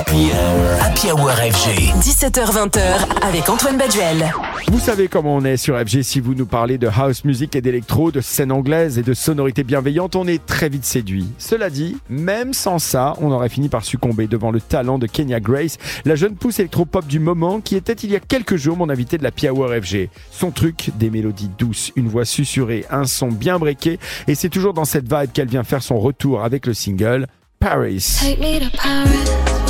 Happy Hour, Happy Hour FG. 17h20h avec Antoine Baduel. Vous savez comment on est sur FG si vous nous parlez de house music et d'électro, de scène anglaise et de sonorités bienveillantes, on est très vite séduit. Cela dit, même sans ça, on aurait fini par succomber devant le talent de Kenya Grace, la jeune pousse électro-pop du moment qui était il y a quelques jours mon invité de la Hour FG. Son truc, des mélodies douces, une voix susurrée, un son bien breaké et c'est toujours dans cette vibe qu'elle vient faire son retour avec le single Paris. Take me to Paris,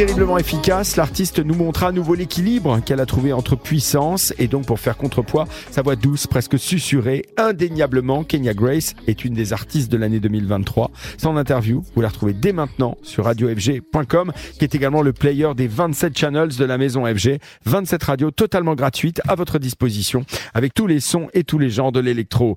Terriblement efficace, l'artiste nous montre à nouveau l'équilibre qu'elle a trouvé entre puissance et donc pour faire contrepoids, sa voix douce, presque susurrée, indéniablement, Kenya Grace est une des artistes de l'année 2023. Son interview, vous la retrouvez dès maintenant sur radiofg.com, qui est également le player des 27 channels de la maison FG. 27 radios totalement gratuites à votre disposition, avec tous les sons et tous les genres de l'électro.